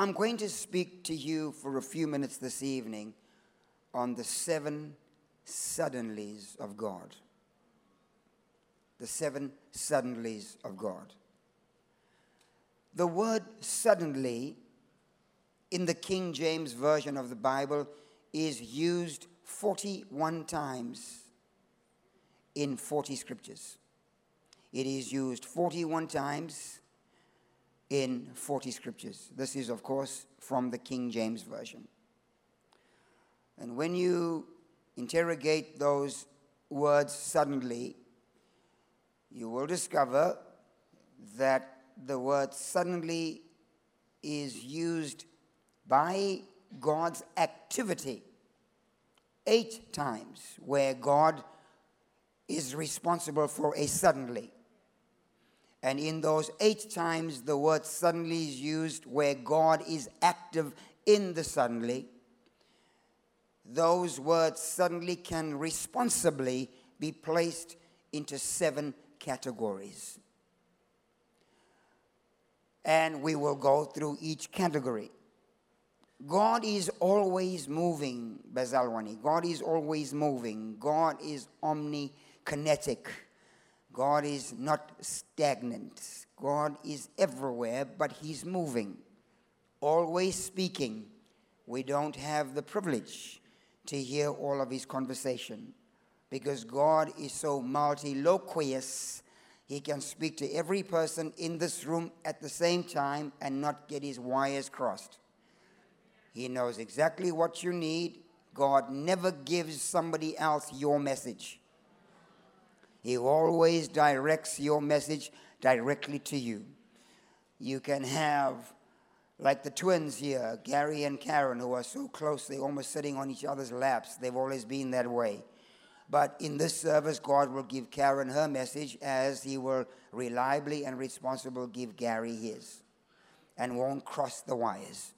I'm going to speak to you for a few minutes this evening on the seven suddenlies of God. The seven suddenlies of God. The word suddenly in the King James Version of the Bible is used 41 times in 40 scriptures. It is used 41 times in 40 scriptures. This is, of course, from the King James Version. And when you interrogate those words suddenly, you will discover that the word suddenly is used by God's activity eight times where God is responsible for a suddenly. And in those eight times, the word suddenly is used where God is active in the suddenly. Those words suddenly can responsibly be placed into seven categories. And we will go through each category. God is always moving, Bazalwani. God is always moving. God is omnikinetic. God is not stagnant. God is everywhere, but He's moving, always speaking. We don't have the privilege to hear all of His conversation because God is so multiloquous. He can speak to every person in this room at the same time and not get his wires crossed. He knows exactly what you need. God never gives somebody else your message. He always directs your message directly to you. You can have, like the twins here, Gary and Karen, who are so close, they're almost sitting on each other's laps. They've always been that way. But in this service, God will give Karen her message as He will reliably and responsibly give Gary his and won't cross the wires.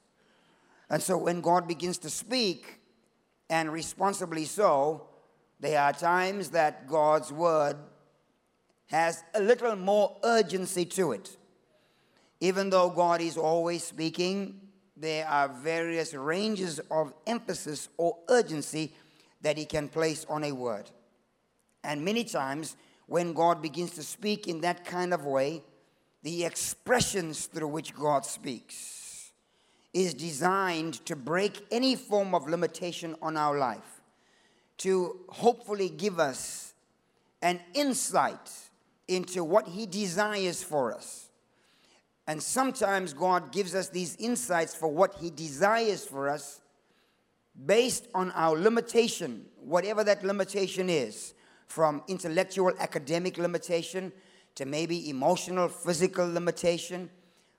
And so when God begins to speak, and responsibly so, there are times that God's word has a little more urgency to it. Even though God is always speaking, there are various ranges of emphasis or urgency that He can place on a word. And many times, when God begins to speak in that kind of way, the expressions through which God speaks is designed to break any form of limitation on our life, to hopefully give us an insight into what He desires for us. And sometimes God gives us these insights for what He desires for us based on our limitation, whatever that limitation is, from intellectual, academic limitation to maybe emotional, physical limitation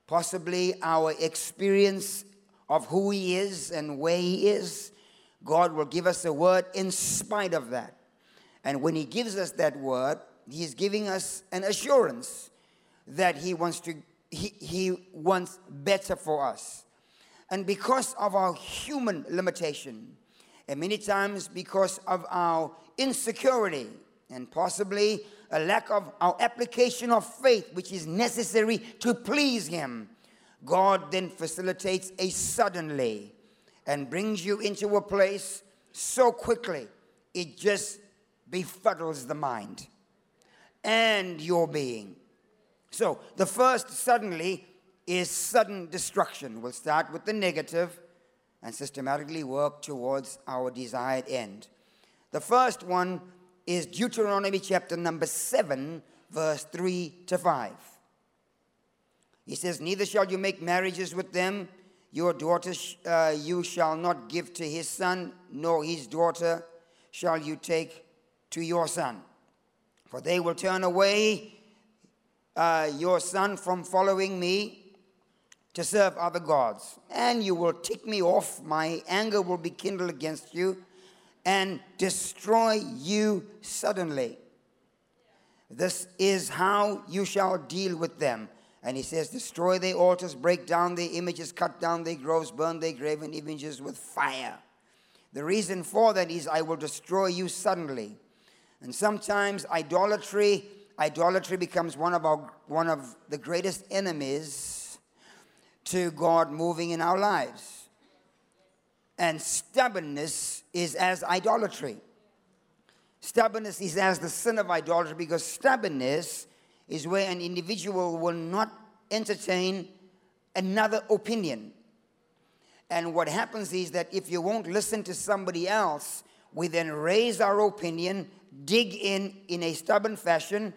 possibly our experience of who He is and where He is. God will give us a word in spite of that. And when He gives us that word, He's giving us an assurance that He wants to He, he wants better for us. And because of our human limitation, and many times because of our insecurity, and possibly a lack of our application of faith, which is necessary to please Him, God then facilitates a suddenly and brings you into a place so quickly, it just befuddles the mind and your being. So, the first suddenly is sudden destruction. We'll start with the negative and systematically work towards our desired end. The first one is Deuteronomy chapter number 7, verse 3 to 5. He says, Neither shall you make marriages with them. Your daughter uh, you shall not give to his son, nor his daughter shall you take to your son. For they will turn away uh, your son from following me to serve other gods. And you will tick me off. My anger will be kindled against you and destroy you suddenly. This is how you shall deal with them. And he says, Destroy their altars, break down their images, cut down their groves, burn their graven images with fire. The reason for that is, I will destroy you suddenly. And sometimes idolatry, idolatry becomes one of, our, one of the greatest enemies to God moving in our lives. And stubbornness is as idolatry. Stubbornness is as the sin of idolatry because stubbornness is where an individual will not entertain another opinion. And what happens is that if you won't listen to somebody else, we then raise our opinion, dig in in a stubborn fashion,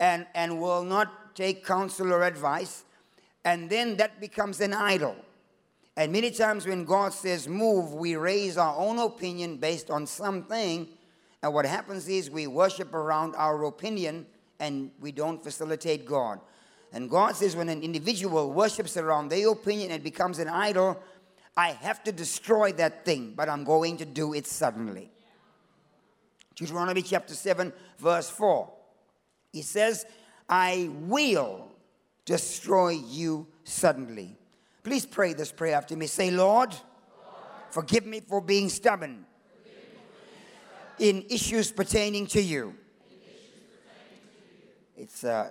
and, and will not take counsel or advice. And then that becomes an idol. And many times when God says move, we raise our own opinion based on something. And what happens is we worship around our opinion and we don't facilitate God. And God says when an individual worships around their opinion and becomes an idol, I have to destroy that thing, but I'm going to do it suddenly. Deuteronomy chapter 7, verse 4. He says, I will destroy you suddenly. Please pray this prayer after me. Say, Lord, Lord forgive me for being stubborn, in issues pertaining to you. It's uh,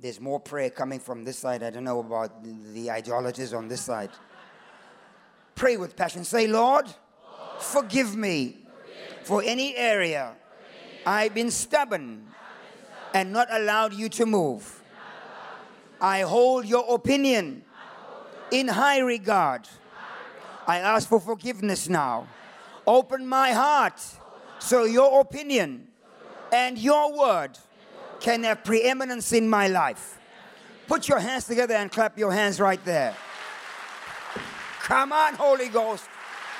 there's more prayer coming from this side. I don't know about the, idolaters on this side. Pray with passion. Say, Lord, Lord forgive, me forgive for any area I've been stubborn and not allowed you to move. I hold your opinion in high regard. I ask for forgiveness now. Open my heart so your opinion and your word can have preeminence in my life. Put your hands together and clap your hands right there. Come on, Holy Ghost.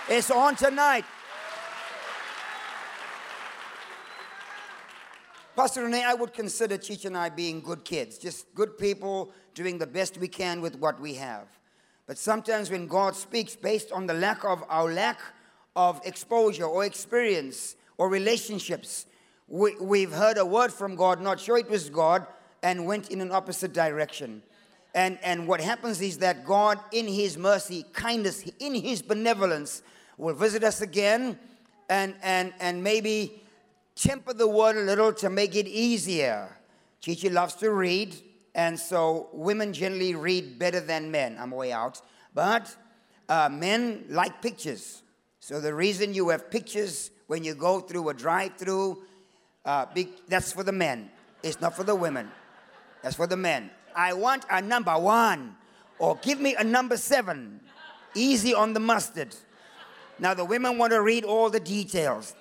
It's on tonight. Pastor Renee, I would consider Cheech and I being good kids, just good people doing the best we can with what we have. But sometimes when God speaks based on the lack of our lack of exposure or experience or relationships, we, we've heard a word from God, not sure it was God, and went in an opposite direction. And, and what happens is that God, in His mercy, kindness, in His benevolence, will visit us again and, and, and maybe temper the word a little to make it easier. Chichi loves to read, and so women generally read better than men. I'm way out. But uh, men like pictures. So the reason you have pictures when you go through a drive through, uh, that's for the men. It's not for the women. That's for the men. I want a number one, or give me a number seven. Easy on the mustard. Now the women want to read all the details.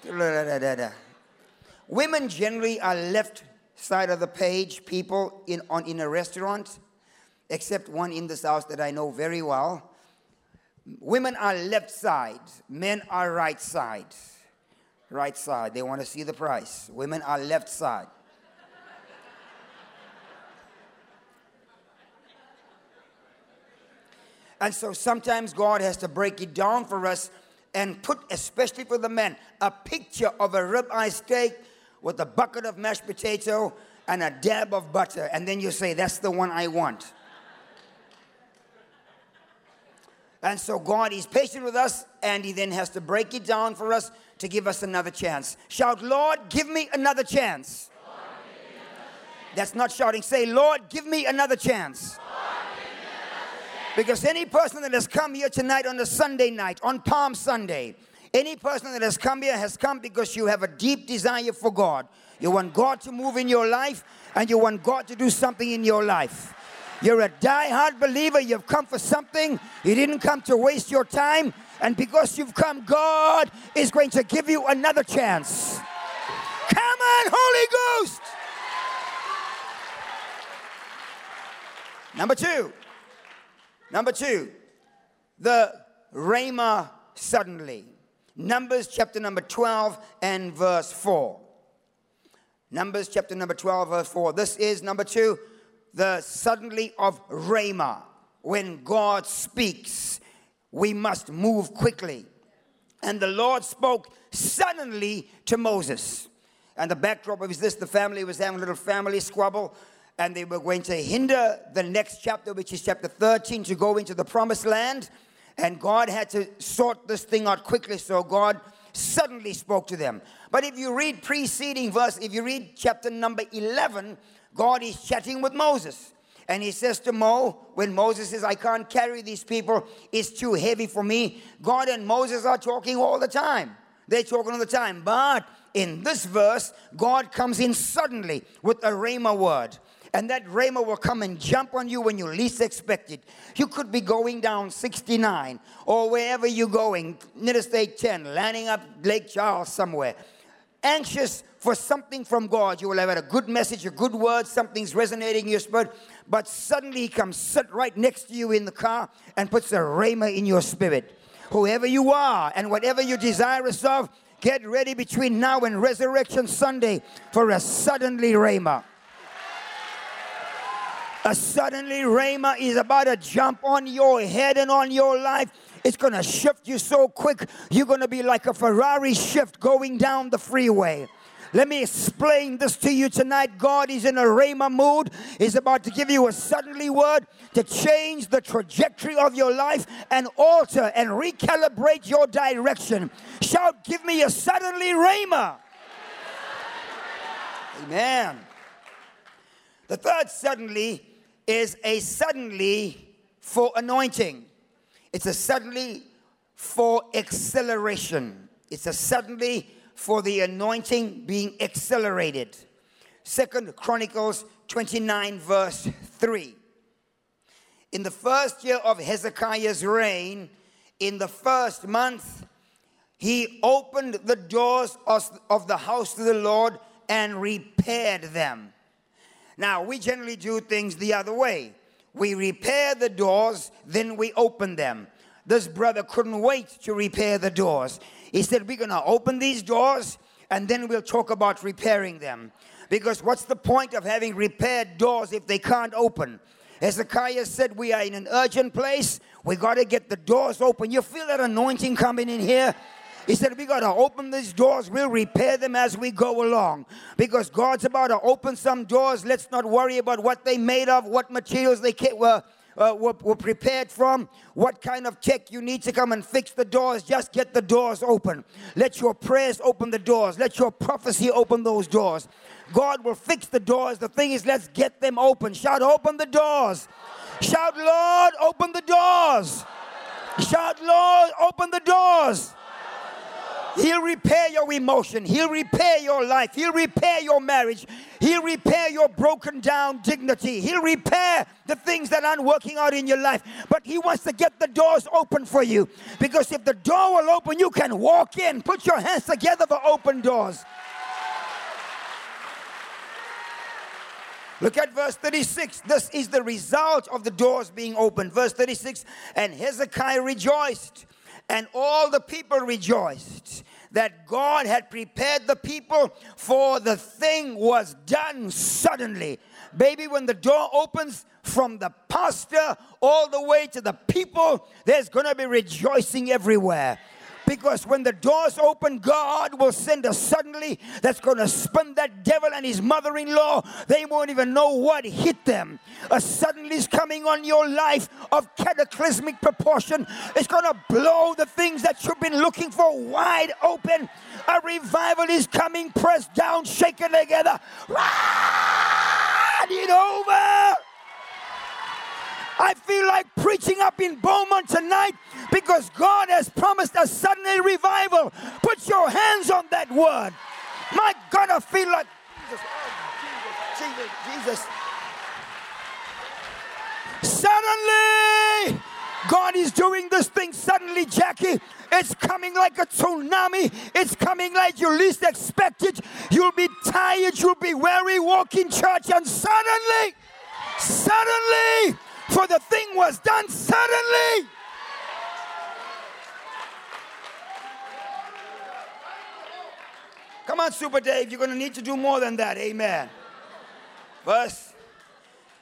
Women generally are left side of the page people in, on, in a restaurant, except one in this house that I know very well. Women are left side, men are right side. Right side, they want to see the price. Women are left side. And so sometimes God has to break it down for us and put, especially for the men, a picture of a ribeye steak with a bucket of mashed potato and a dab of butter, and then you say, That's the one I want. And so God is patient with us, and He then has to break it down for us to give us another chance. Shout, Lord, give me another chance. That's not shouting. Say, Lord, give me another chance. Because any person that has come here tonight on a Sunday night, on Palm Sunday, any person that has come here has come because you have a deep desire for God. You want God to move in your life and you want God to do something in your life. You're a die-hard believer. You've come for something. You didn't come to waste your time. And because you've come, God is going to give you another chance. Come on, Holy Ghost. Number two. Number two. The Rhema suddenly. Numbers chapter number 12 and verse 4. Numbers chapter number 12, verse 4. This is number two, the suddenly of Rhema. When God speaks, we must move quickly. And the Lord spoke suddenly to Moses. And the backdrop of this the family was having a little family squabble, and they were going to hinder the next chapter, which is chapter 13, to go into the promised land. And God had to sort this thing out quickly, so God suddenly spoke to them. But if you read preceding verse, if you read chapter number 11, God is chatting with Moses. And he says to Mo, when Moses says, I can't carry these people, it's too heavy for me. God and Moses are talking all the time. They're talking all the time. But in this verse, God comes in suddenly with a Rhema word. And that Rhema will come and jump on you when you least expect it. You could be going down 69 or wherever you're going, Interstate 10, landing up Lake Charles somewhere. Anxious for something from God. You will have had a good message, a good word, something's resonating in your spirit, but suddenly He comes, sit right next to you in the car and puts a Rhema in your spirit. Whoever you are and whatever you're desirous of, get ready between now and Resurrection Sunday for a suddenly Rhema. A suddenly Rhema is about to jump on your head and on your life. It's going to shift you so quick, you're going to be like a Ferrari shift going down the freeway. Let me explain this to you tonight. God is in a Rhema mood. He's about to give you a suddenly word to change the trajectory of your life and alter and recalibrate your direction. Shout, give me a suddenly Rhema. Amen. The third suddenly is a suddenly for anointing. It's a suddenly for acceleration. It's a suddenly for the anointing being accelerated. Second Chronicles 29, verse 3. In the first year of Hezekiah's reign, in the first month, he opened the doors of the house of the Lord and repaired them. Now, we generally do things the other way. We repair the doors, then we open them. This brother couldn't wait to repair the doors. He said, We're going to open these doors and then we'll talk about repairing them. Because what's the point of having repaired doors if they can't open? Hezekiah said, We are in an urgent place. We got to get the doors open. You feel that anointing coming in here? He said, We got to open these doors. We'll repair them as we go along. Because God's about to open some doors. Let's not worry about what they made of, what materials they were. Uh, were, were prepared from, what kind of tech you need to come and fix the doors, just get the doors open. Let your prayers open the doors. Let your prophecy open those doors. God will fix the doors. The thing is, let's get them open. Shout, open the doors. Shout, Lord, open the doors. Shout, Lord, open the doors. He'll repair your emotion. He'll repair your life. He'll repair your marriage. He'll repair your broken down dignity. He'll repair the things that aren't working out in your life. But He wants to get the doors open for you. Because if the door will open, you can walk in. Put your hands together for open doors. Look at verse 36. This is the result of the doors being opened. Verse 36 And Hezekiah rejoiced and all the people rejoiced that God had prepared the people for the thing was done suddenly. Baby, when the door opens from the pastor all the way to the people, there's going to be rejoicing everywhere. Because when the doors open, God will send a suddenly that's going to spin that devil and his mother in law. They won't even know what hit them. A suddenly is coming on your life of cataclysmic proportion. It's going to blow the things that you've been looking for wide open. A revival is coming, pressed down, shaken together. Run it over. I feel like preaching up in Beaumont tonight because God has promised a sudden revival. Put your hands on that word. My God, I feel like Jesus, Jesus, Jesus, Jesus. Suddenly, God is doing this thing suddenly, Jackie. It's coming like a tsunami. It's coming like you least expect it. You'll be tired. You'll be weary walking church, and suddenly, suddenly, for the thing was done suddenly. Come on, Super Dave, you're going to need to do more than that. Amen. Verse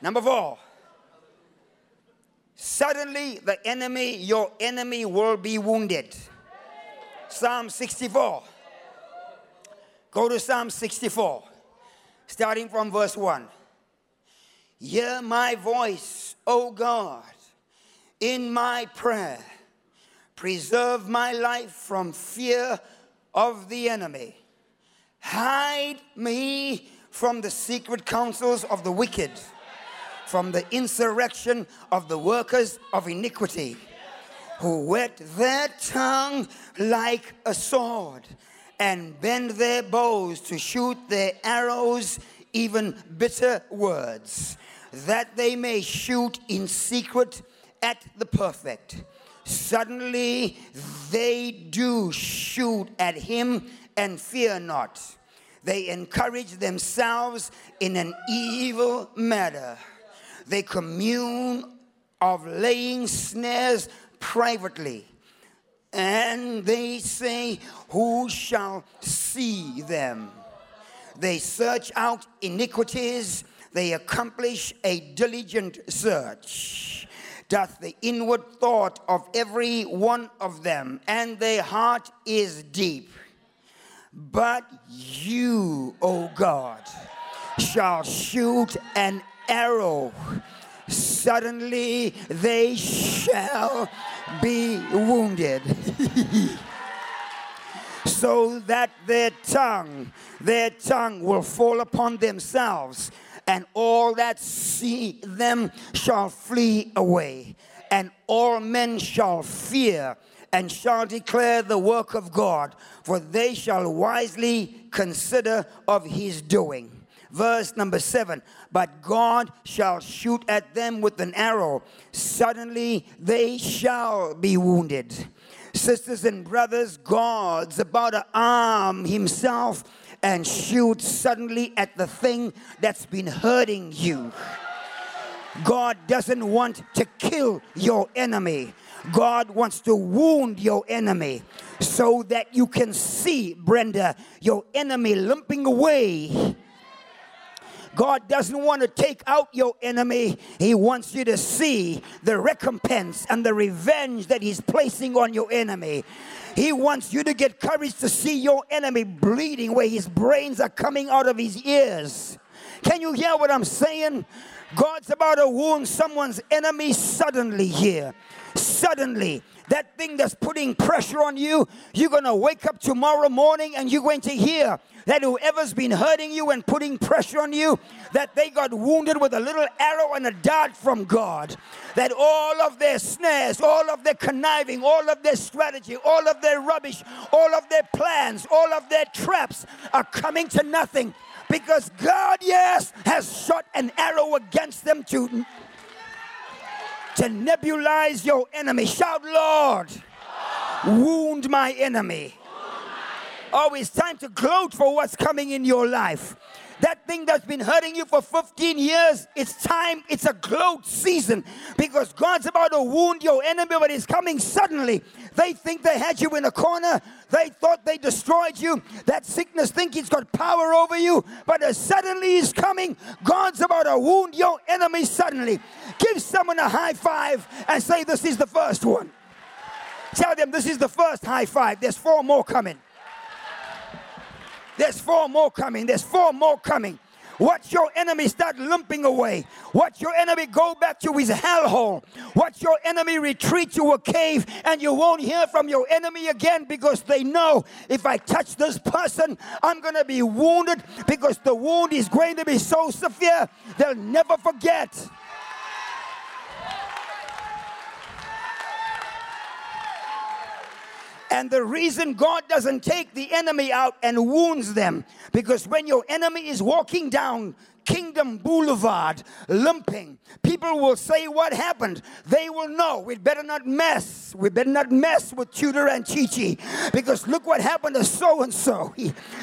number four. Suddenly, the enemy, your enemy, will be wounded. Psalm 64. Go to Psalm 64, starting from verse 1. Hear my voice, O God, in my prayer. Preserve my life from fear of the enemy. Hide me from the secret counsels of the wicked, from the insurrection of the workers of iniquity, who wet their tongue like a sword and bend their bows to shoot their arrows, even bitter words, that they may shoot in secret at the perfect. Suddenly they do shoot at him and fear not. They encourage themselves in an evil matter. They commune of laying snares privately. And they say, Who shall see them? They search out iniquities, they accomplish a diligent search. Doth the inward thought of every one of them, and their heart is deep. But you, O God, shall shoot an arrow. Suddenly they shall be wounded. so that their tongue, their tongue will fall upon themselves, and all that see them shall flee away, and all men shall fear and shall declare the work of God, for they shall wisely consider of his doing. Verse number seven, but God shall shoot at them with an arrow. Suddenly they shall be wounded. Sisters and brothers, God's about to arm himself and shoot suddenly at the thing that's been hurting you. God doesn't want to kill your enemy. God wants to wound your enemy so that you can see, Brenda, your enemy limping away. God doesn't want to take out your enemy. He wants you to see the recompense and the revenge that He's placing on your enemy. He wants you to get courage to see your enemy bleeding where his brains are coming out of his ears. Can you hear what I'm saying? God's about to wound someone's enemy suddenly here suddenly that thing that's putting pressure on you, you're going to wake up tomorrow morning and you're going to hear that whoever's been hurting you and putting pressure on you, that they got wounded with a little arrow and a dart from God. That all of their snares, all of their conniving, all of their strategy, all of their rubbish, all of their plans, all of their traps are coming to nothing because God, yes, has shot an arrow against them to to nebulize your enemy. Shout, Lord, wound my enemy. Oh, it's time to gloat for what's coming in your life. That thing that's been hurting you for 15 years, it's time, it's a gloat season because God's about to wound your enemy, but it's coming suddenly. They think they had you in a corner, they thought they destroyed you. That sickness think it's got power over you, but as suddenly is coming, God's about to wound your enemy suddenly. Give someone a high five and say, This is the first one. Tell them this is the first high five. There's four more coming. There's four more coming. There's four more coming. Watch your enemy start limping away. Watch your enemy go back to his hellhole. Watch your enemy retreat to a cave and you won't hear from your enemy again because they know if I touch this person, I'm going to be wounded because the wound is going to be so severe, they'll never forget. And the reason God doesn't take the enemy out and wounds them, because when your enemy is walking down Kingdom Boulevard limping, people will say what happened. They will know. We better not mess. We better not mess with Tudor and Chichi because look what happened to so and so.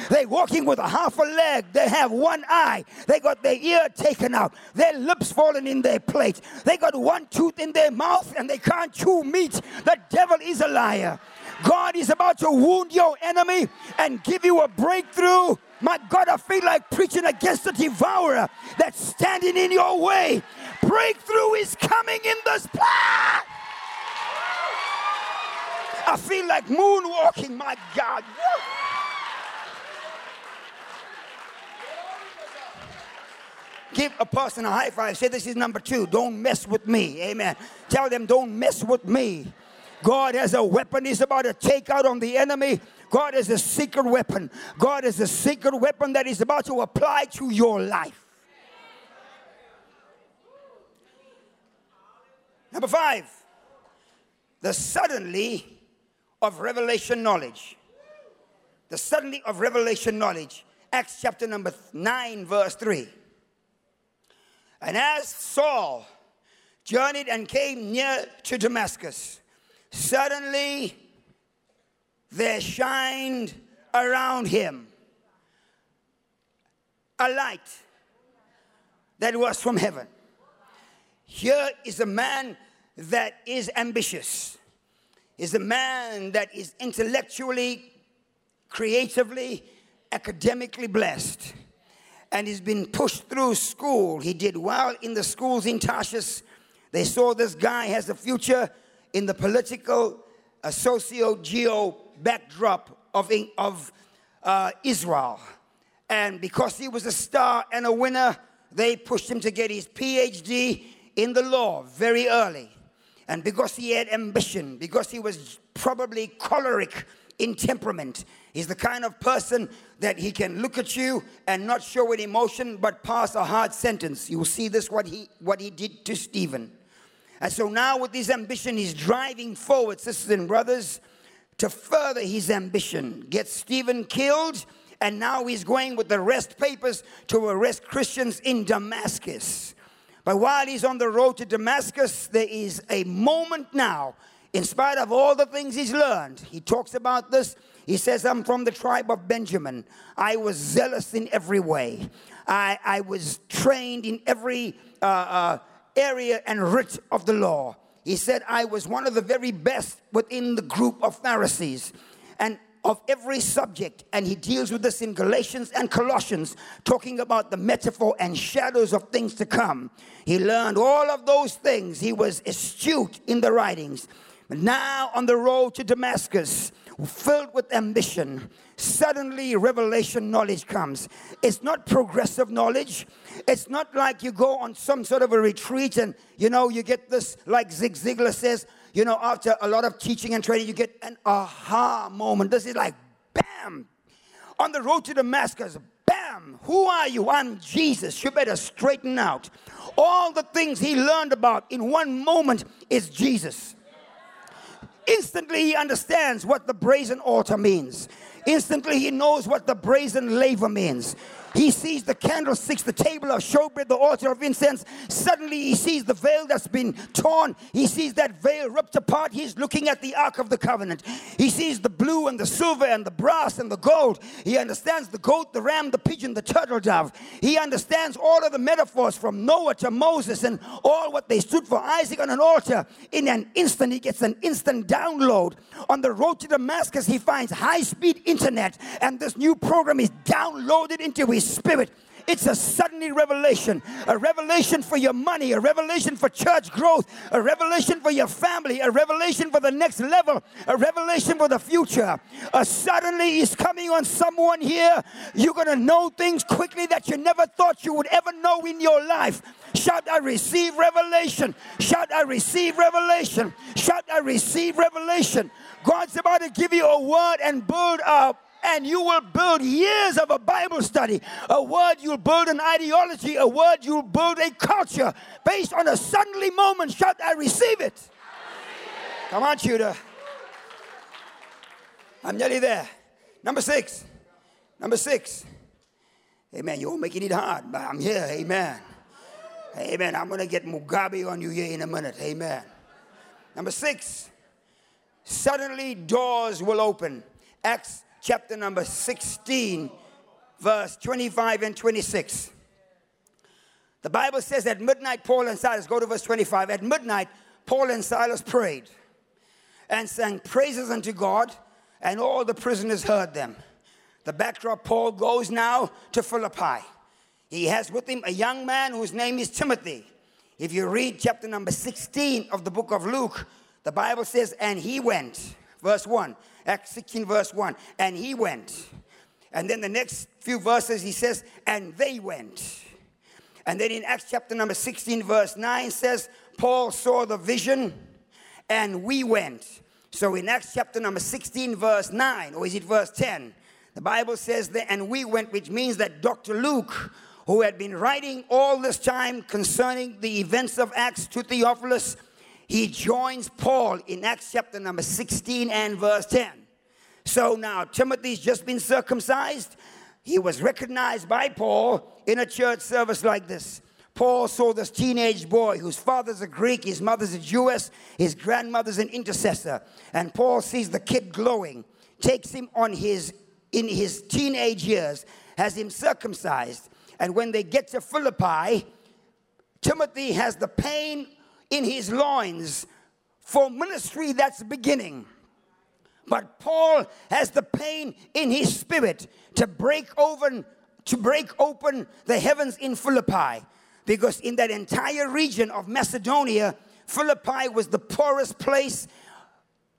They walking with a half a leg. They have one eye. They got their ear taken out. Their lips falling in their plate. They got one tooth in their mouth and they can't chew meat. The devil is a liar. God is about to wound your enemy and give you a breakthrough. My God, I feel like preaching against the devourer that's standing in your way. Breakthrough is coming in this place. I feel like moonwalking, my God. Give a person a high five. Say, This is number two. Don't mess with me. Amen. Tell them, Don't mess with me. God has a weapon He's about to take out on the enemy. God has a secret weapon. God has a secret weapon that He's about to apply to your life. Number five, the suddenly of revelation knowledge. The suddenly of revelation knowledge. Acts chapter number 9, verse 3. And as Saul journeyed and came near to Damascus, suddenly there shined around him a light that was from heaven. Here is a man that is ambitious, is a man that is intellectually, creatively, academically blessed, and he's been pushed through school. He did well in the schools in Tarshish. They saw this guy has a future in the political, uh, socio-geo backdrop of, of uh, Israel. And because he was a star and a winner, they pushed him to get his PhD in the law very early. And because he had ambition, because he was probably choleric in temperament, he's the kind of person that he can look at you and not show an emotion but pass a hard sentence. You will see this what he what he did to Stephen. And so now with his ambition, he's driving forward, sisters and brothers, to further his ambition. Get Stephen killed, and now he's going with the arrest papers to arrest Christians in Damascus. But while he's on the road to Damascus, there is a moment now, in spite of all the things he's learned. He talks about this. He says, I'm from the tribe of Benjamin. I was zealous in every way, I, I was trained in every uh, uh, area and writ of the law. He said, I was one of the very best within the group of Pharisees. And of every subject, and he deals with this in Galatians and Colossians, talking about the metaphor and shadows of things to come. He learned all of those things. He was astute in the writings. But now, on the road to Damascus, filled with ambition, suddenly revelation knowledge comes. It's not progressive knowledge. It's not like you go on some sort of a retreat and you know you get this, like Zig Ziglar says, you know, after a lot of teaching and training, you get an aha moment. This is like, bam, on the road to Damascus, bam, who are you? I'm Jesus. You better straighten out. All the things he learned about in one moment is Jesus. Instantly, he understands what the brazen altar means. Instantly, he knows what the brazen laver means. He sees the candlesticks, the table of showbread, the altar of incense. Suddenly he sees the veil that's been torn. He sees that veil ripped apart. He's looking at the Ark of the Covenant. He sees the blue and the silver and the brass and the gold. He understands the goat, the ram, the pigeon, the turtle dove. He understands all of the metaphors from Noah to Moses and all what they stood for Isaac on an altar. In an instant, he gets an instant download. On the road to Damascus, he finds high speed internet, and this new program is downloaded into his Spirit. It's a suddenly revelation, a revelation for your money, a revelation for church growth, a revelation for your family, a revelation for the next level, a revelation for the future. A suddenly is coming on someone here. You're going to know things quickly that you never thought you would ever know in your life. Shout, I receive revelation. Shout, I receive revelation. Shout, I receive revelation. God's about to give you a word and build up and you will build years of a Bible study. A word you'll build an ideology, a word you'll build a culture based on a suddenly moment. Shout, I receive it. I receive it. Come on, Judah. I'm nearly there. Number six. Number six. Amen. You're making it hard, but I'm here. Amen. Amen. I'm going to get Mugabe on you here in a minute. Amen. Number six. Suddenly doors will open. Acts chapter number 16, verse 25 and 26. The Bible says at midnight, Paul and Silas, go to verse 25. At midnight, Paul and Silas prayed and sang praises unto God, and all the prisoners heard them. The backdrop Paul goes now to Philippi. He has with him a young man whose name is Timothy. If you read chapter number 16 of the book of Luke, the Bible says, and he went, verse 1, Acts 16, verse 1. And he went. And then the next few verses, he says, and they went. And then in Acts chapter number 16, verse 9 says, Paul saw the vision and we went. So in Acts chapter number 16, verse 9, or is it verse 10? The Bible says that, and we went, which means that Dr. Luke, who had been writing all this time concerning the events of Acts to Theophilus, he joins Paul in Acts chapter number 16 and verse 10. So now Timothy's just been circumcised. He was recognized by Paul in a church service like this. Paul saw this teenage boy whose father's a Greek, his mother's a Jewess, his grandmother's an intercessor. And Paul sees the kid glowing, takes him on his in his teenage years, has him circumcised. And when they get to Philippi, Timothy has the pain in his loins for ministry that's beginning. But Paul has the pain in his spirit to break open to break open the heavens in Philippi because in that entire region of Macedonia, Philippi was the poorest place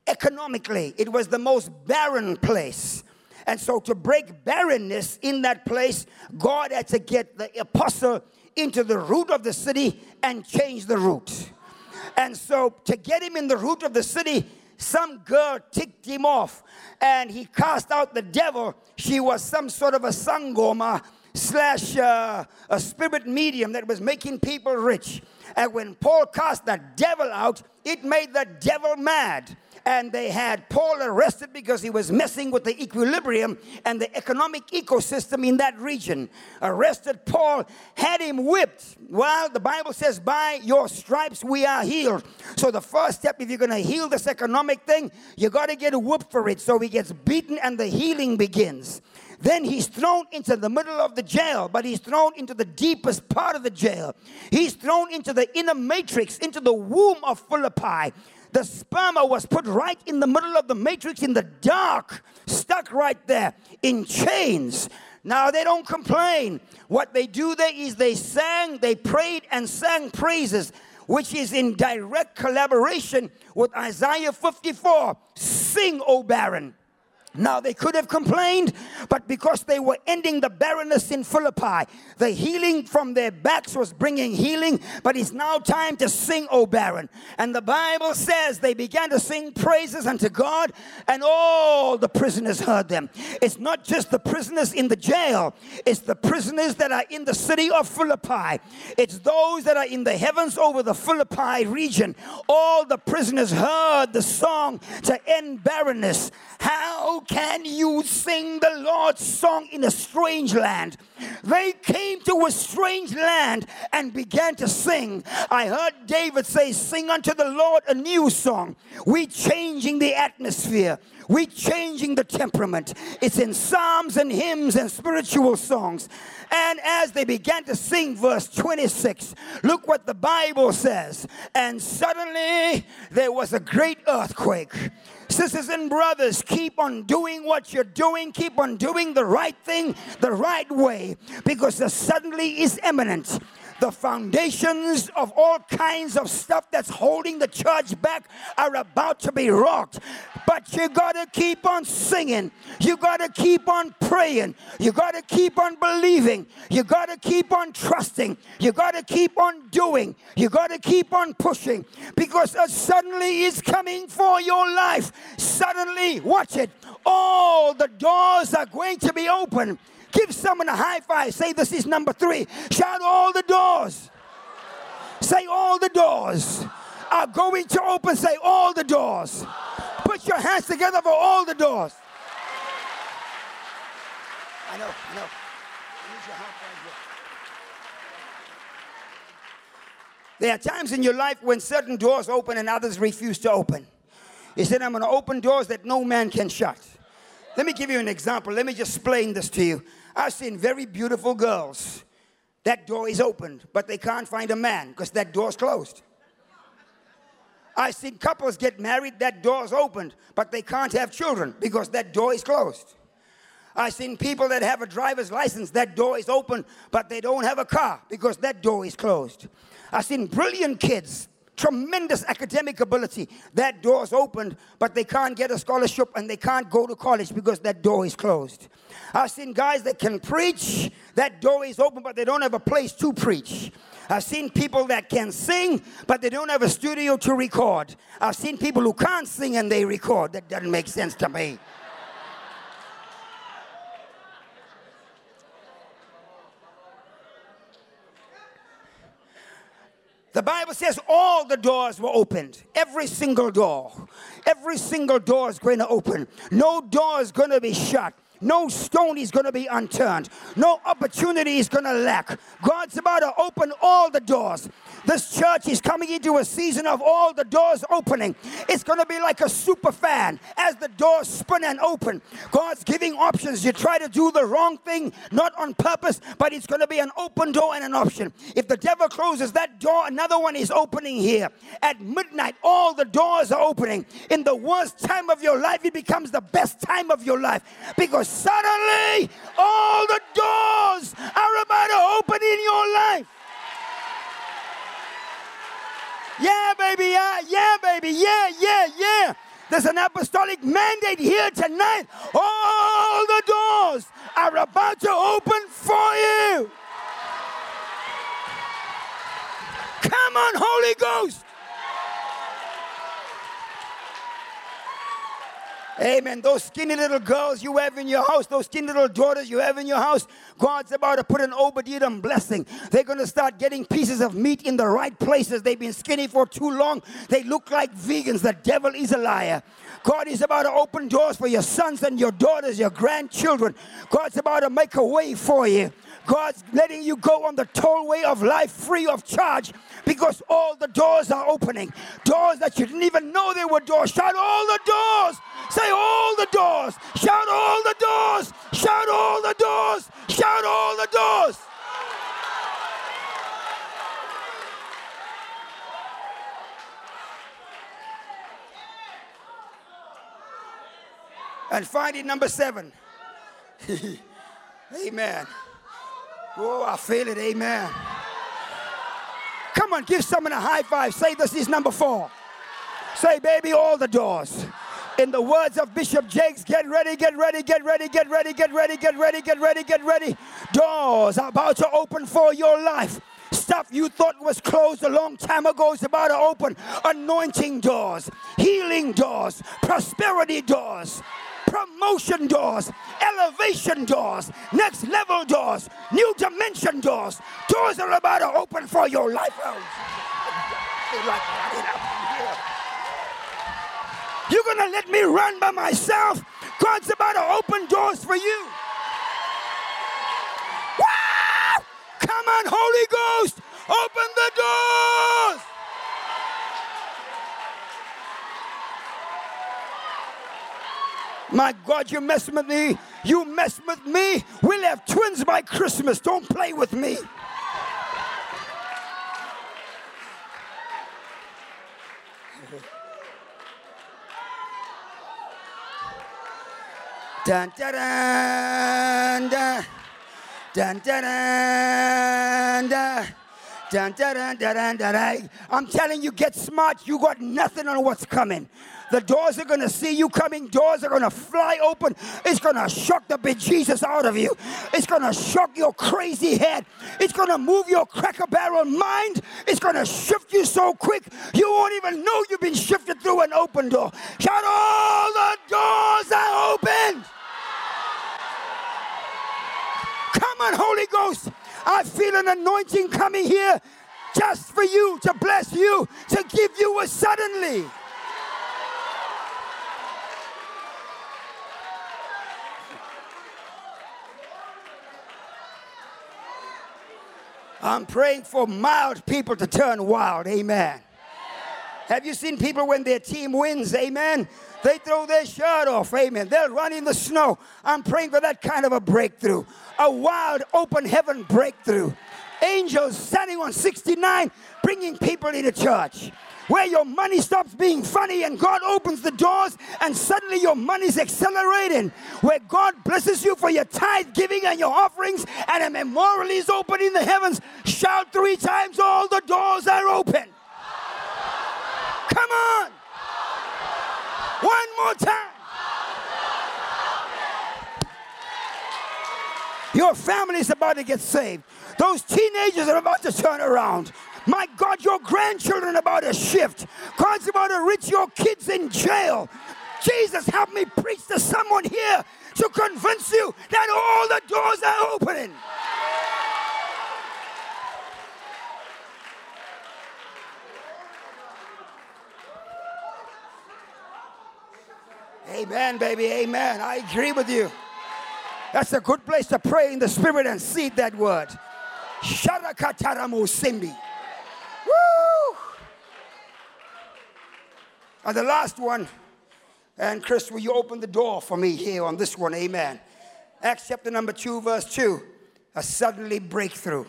economically, it was the most barren place. And so, to break barrenness in that place, God had to get the apostle into the root of the city and change the route. And so, to get him in the root of the city, some girl ticked him off and he cast out the devil. She was some sort of a sangoma slash uh, a spirit medium that was making people rich. And when Paul cast that devil out, it made the devil mad. And they had Paul arrested because he was messing with the equilibrium and the economic ecosystem in that region. Arrested Paul, had him whipped. Well, the Bible says, By your stripes we are healed. So, the first step, if you're going to heal this economic thing, you got to get whipped for it. So, he gets beaten and the healing begins. Then he's thrown into the middle of the jail, but he's thrown into the deepest part of the jail. He's thrown into the inner matrix, into the womb of Philippi. The sperma was put right in the middle of the matrix in the dark, stuck right there in chains. Now they don't complain. What they do there is they sang, they prayed, and sang praises, which is in direct collaboration with Isaiah 54 Sing, O barren. Now, they could have complained, but because they were ending the barrenness in Philippi, the healing from their backs was bringing healing, but it's now time to sing, O barren. And the Bible says they began to sing praises unto God, and all the prisoners heard them. It's not just the prisoners in the jail, it's the prisoners that are in the city of Philippi. It's those that are in the heavens over the Philippi region. All the prisoners heard the song to end barrenness. How can you sing the Lord's song in a strange land? They came to a strange land and began to sing. I heard David say, Sing unto the Lord a new song. We changing the atmosphere. We changing the temperament. It's in psalms and hymns and spiritual songs. And as they began to sing, verse 26, look what the Bible says. And suddenly there was a great earthquake Sisters and brothers, keep on doing what you're doing. Keep on doing the right thing the right way because the suddenly is imminent the foundations of all kinds of stuff that's holding the church back are about to be rocked. But you gotta keep on singing. You gotta keep on praying. You gotta keep on believing. You gotta keep on trusting. You gotta keep on doing. You gotta keep on pushing because a suddenly is coming for your life. Suddenly, watch it. All the doors are going to be open Give someone a high five. Say, This is number three. Shout, All the doors. Say, All the doors are going to open. Say, All the doors. Put your hands together for all the doors. I know, I know. There are times in your life when certain doors open and others refuse to open. He said, I'm going to open doors that no man can shut. Let me give you an example. Let me just explain this to you. I've seen very beautiful girls. That door is opened, but they can't find a man because that door's closed. I've seen couples get married, that door's opened, but they can't have children because that door is closed. I've seen people that have a driver's license, that door is open, but they don't have a car because that door is closed. I've seen brilliant kids tremendous academic ability. That door's opened, but they can't get a scholarship and they can't go to college because that door is closed. I've seen guys that can preach, that door is open, but they don't have a place to preach. I've seen people that can sing, but they don't have a studio to record. I've seen people who can't sing and they record. That doesn't make sense to me. The Bible says all the doors were opened. Every single door. Every single door is going to open. No door is going to be shut. No stone is going to be unturned. No opportunity is going to lack. God's about to open all the doors. This church is coming into a season of all the doors opening. It's going to be like a super fan as the doors spin and open. God's giving options. You try to do the wrong thing, not on purpose, but it's going to be an open door and an option. If the devil closes that door, another one is opening here. At midnight, all the doors are opening. In the worst time of your life, it becomes the best time of your life because suddenly all the doors are about to open in your life. Yeah, baby, yeah, yeah, baby, yeah, yeah, yeah. There's an apostolic mandate here tonight. All the doors are about to open for you. Come on, Holy Ghost. Amen. Those skinny little girls you have in your house, those skinny little daughters you have in your house, God's about to put an Obadiah blessing. They're going to start getting pieces of meat in the right places. They've been skinny for too long. They look like vegans. The devil is a liar. God is about to open doors for your sons and your daughters, your grandchildren. God's about to make a way for you. God's letting you go on the tollway of life free of charge because all the doors are opening. Doors that you didn't even know they were doors. Shout all the doors. Say all the doors. Shout all the doors. Shout all the doors. Shout all the doors. And finding number seven. Amen. Oh, I feel it. Amen. Come on, give someone a high five. Say this is number four. Say, baby, all the doors. In the words of Bishop Jakes, get ready, get ready, get ready, get ready, get ready, get ready, get ready, get ready. Doors are about to open for your life. Stuff you thought was closed a long time ago is about to open. Anointing doors, healing doors, prosperity doors promotion doors, elevation doors, next level doors, new dimension doors. Doors are about to open for your life. Oh, you're going to let me run by myself? God's about to open doors for you. Come on, Holy Ghost, open the doors. My God, you mess with me. You mess with me. We'll have twins by Christmas. Don't play with me. dun, dun, dun, dun. Dun, dun, dun, dun. Dun, dun. I'm telling you, get smart. You got nothing on what's coming. The doors are going to see you coming. Doors are going to fly open. It's going to shock the bejesus out of you. It's going to shock your crazy head. It's going to move your cracker barrel mind. It's going to shift you so quick you won't even know you've been shifted through an open door. Shout, all the doors are open. Come on, Holy Ghost. I feel an anointing coming here just for you, to bless you, to give you a suddenly. I'm praying for mild people to turn wild. Amen. Have you seen people when their team wins? Amen. They throw their shirt off. Amen. They'll run in the snow. I'm praying for that kind of a breakthrough. A wild, open heaven breakthrough. Angels standing on 69, bringing people into church where your money stops being funny and God opens the doors and suddenly your money's accelerating, where God blesses you for your tithe giving and your offerings and a memorial is open in the heavens. Shout three times, all the doors are open. Your family is about to get saved. Those teenagers are about to turn around. My God, your grandchildren are about to shift. God's about to reach your kids in jail. Jesus, help me preach to someone here to convince you that all the doors are opening. Amen, baby. Amen. I agree with you. That's a good place to pray in the spirit and seed that word. Sharakataramu Simbi. Woo! And the last one, and Chris, will you open the door for me here on this one? Amen. Acts chapter number 2, verse 2. A suddenly breakthrough.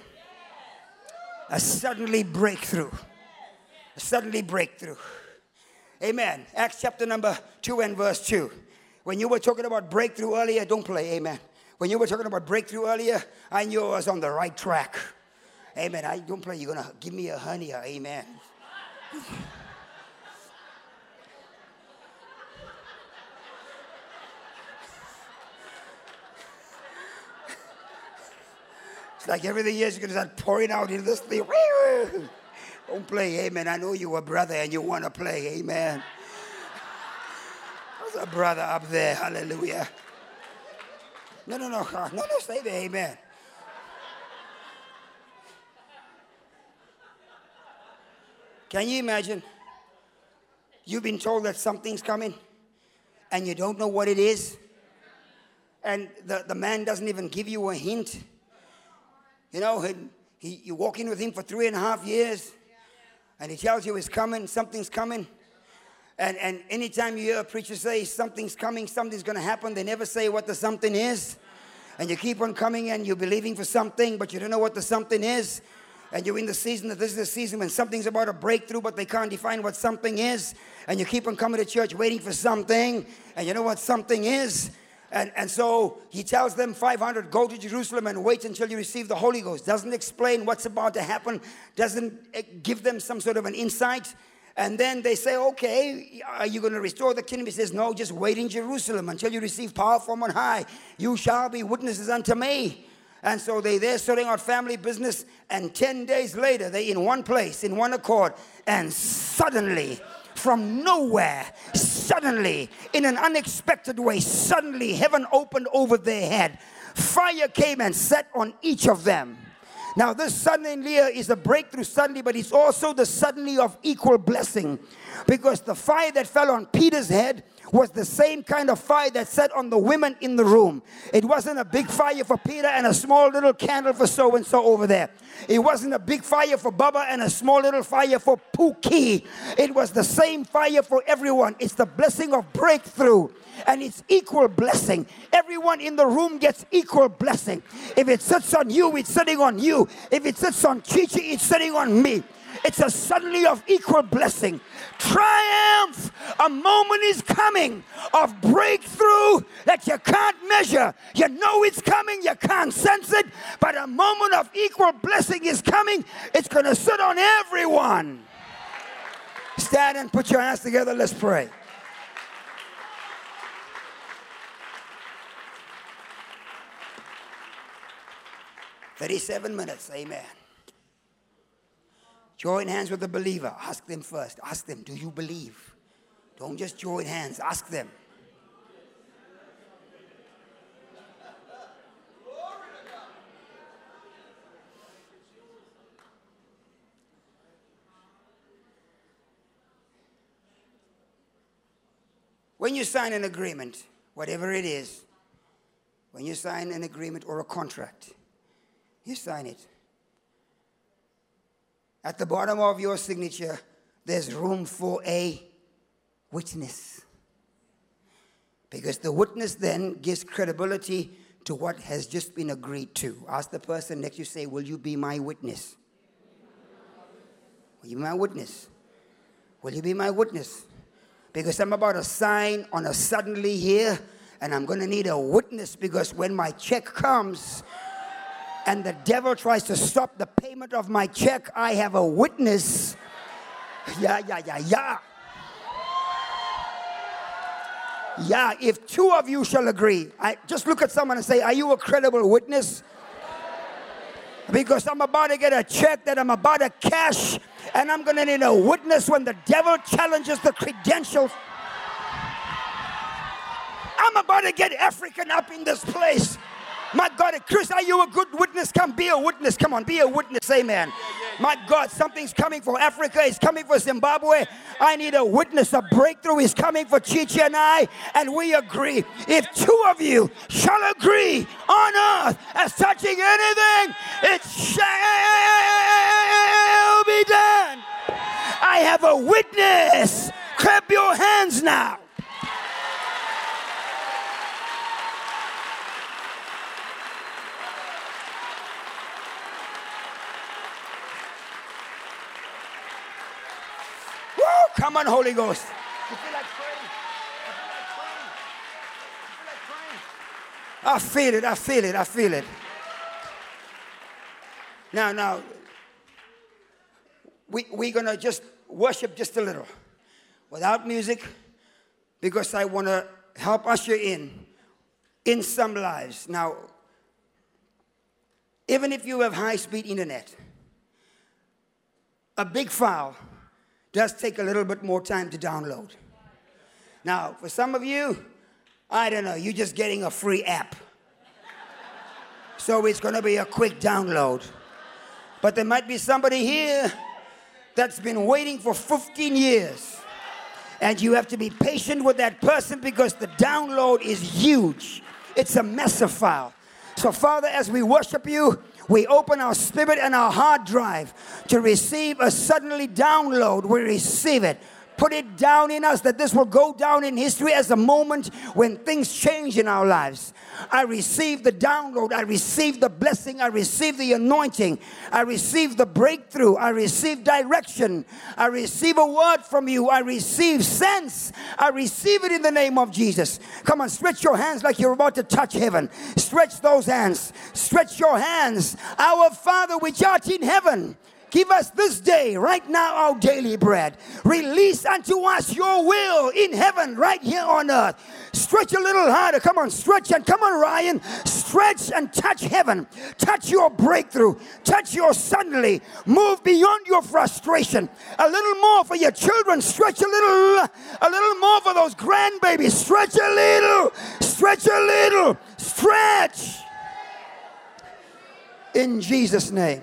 A suddenly breakthrough. A suddenly breakthrough. Amen. Acts chapter number 2 and verse 2. When you were talking about breakthrough earlier, don't play, amen. When you were talking about breakthrough earlier, I knew I was on the right track. Amen. I don't play, you're going to give me a hernia, amen. It's like everything is going to start pouring out into this thing. Don't play, amen. I know you're a brother and you want to play, amen. There's a brother up there, hallelujah. No, no, no, no, no, stay there, amen. Can you imagine? You've been told that something's coming and you don't know what it is, and the, the man doesn't even give you a hint. You know, he, he, you walk in with him for three and a half years, and he tells you it's coming, something's coming. And, and anytime you hear a preacher say something's coming, something's going to happen, they never say what the something is. And you keep on coming and you're believing for something, but you don't know what the something is. And you're in the season that this is the season when something's about a breakthrough, but they can't define what something is. And you keep on coming to church waiting for something, and you know what something is. And, and so he tells them 500 go to Jerusalem and wait until you receive the Holy Ghost. Doesn't explain what's about to happen, doesn't eh, give them some sort of an insight. And then they say, okay, are you going to restore the kingdom? He says, no, just wait in Jerusalem until you receive power from on high. You shall be witnesses unto me. And so they there sorting out family business. And 10 days later, they in one place, in one accord. And suddenly, from nowhere, suddenly, in an unexpected way, suddenly heaven opened over their head. Fire came and set on each of them. Now, this suddenly is a breakthrough suddenly, but it's also the suddenly of equal blessing. Because the fire that fell on Peter's head was the same kind of fire that set on the women in the room. It wasn't a big fire for Peter and a small little candle for so and so over there. It wasn't a big fire for Baba and a small little fire for Pookie. It was the same fire for everyone. It's the blessing of breakthrough and it's equal blessing. Everyone in the room gets equal blessing. If it sits on you, it's sitting on you. If it sits on Chichi, it's sitting on me. It's a suddenly of equal blessing. Triumph! A moment is coming of breakthrough that you can't measure. You know it's coming, you can't sense it, but a moment of equal blessing is coming. It's going to sit on everyone. Stand and put your hands together. Let's pray. Thirty-seven minutes. Amen. Join hands with the believer. Ask them first. Ask them, do you believe? Don't just join hands, ask them. When you sign an agreement, whatever it is, when you sign an agreement or a contract, you sign it. At the bottom of your signature, there's room for a witness. Because the witness then gives credibility to what has just been agreed to. Ask the person next to you, say, Will you be my witness? Will you be my witness? Will you be my witness? Because I'm about to sign on a suddenly here, and I'm going to need a witness because when my check comes, and the devil tries to stop the payment of my check, I have a witness. Yeah, yeah, yeah, yeah. Yeah, if two of you shall agree, I just look at someone and say, Are you a credible witness? Because I'm about to get a check that I'm about to cash, and I'm going to need a witness when the devil challenges the credentials. I'm about to get African up in this place. My God, Chris, are you a good witness? Come be a witness. Come on, be a witness. Amen. My God, something's coming for Africa, it's coming for Zimbabwe. I need a witness, a breakthrough is coming for Chichi and I, and we agree. If two of you shall agree on earth as touching anything, it shall be done. I have a witness. Clap your hands now. Woo! Come on, Holy Ghost. You feel like praying? I feel it, I feel it, I feel it. Now, now, we, we're going to just worship just a little without music because I want to help usher in in some lives. Now, even if you have high speed internet, a big file does take a little bit more time to download. Now, for some of you, I don't know, you're just getting a free app. So it's to be a quick download. But there might be somebody here that's been waiting for 15 years. And you have to be patient with that person because the download is huge. It's a massive file. So, Father, as we worship you, we open our spirit and our hard drive to receive a suddenly download. We receive it put it down in us that this will go down in history as a moment when things change in our lives. I receive the download, I receive the blessing, I receive the anointing, I receive the breakthrough, I receive direction, I receive a word from you, I receive sense, I receive it in the name of Jesus. Come on, stretch your hands like you're about to touch heaven. Stretch those hands, stretch your hands. Our Father which art in heaven Give us this day, right now, our daily bread. Release unto us your will in heaven, right here on earth. Stretch a little harder. Come on, stretch and come on, Ryan. Stretch and touch heaven. Touch your breakthrough. Touch your suddenly. Move beyond your frustration. A little more for your children. Stretch a little, a little more for those grandbabies. Stretch a little. Stretch a little. Stretch. In Jesus' name.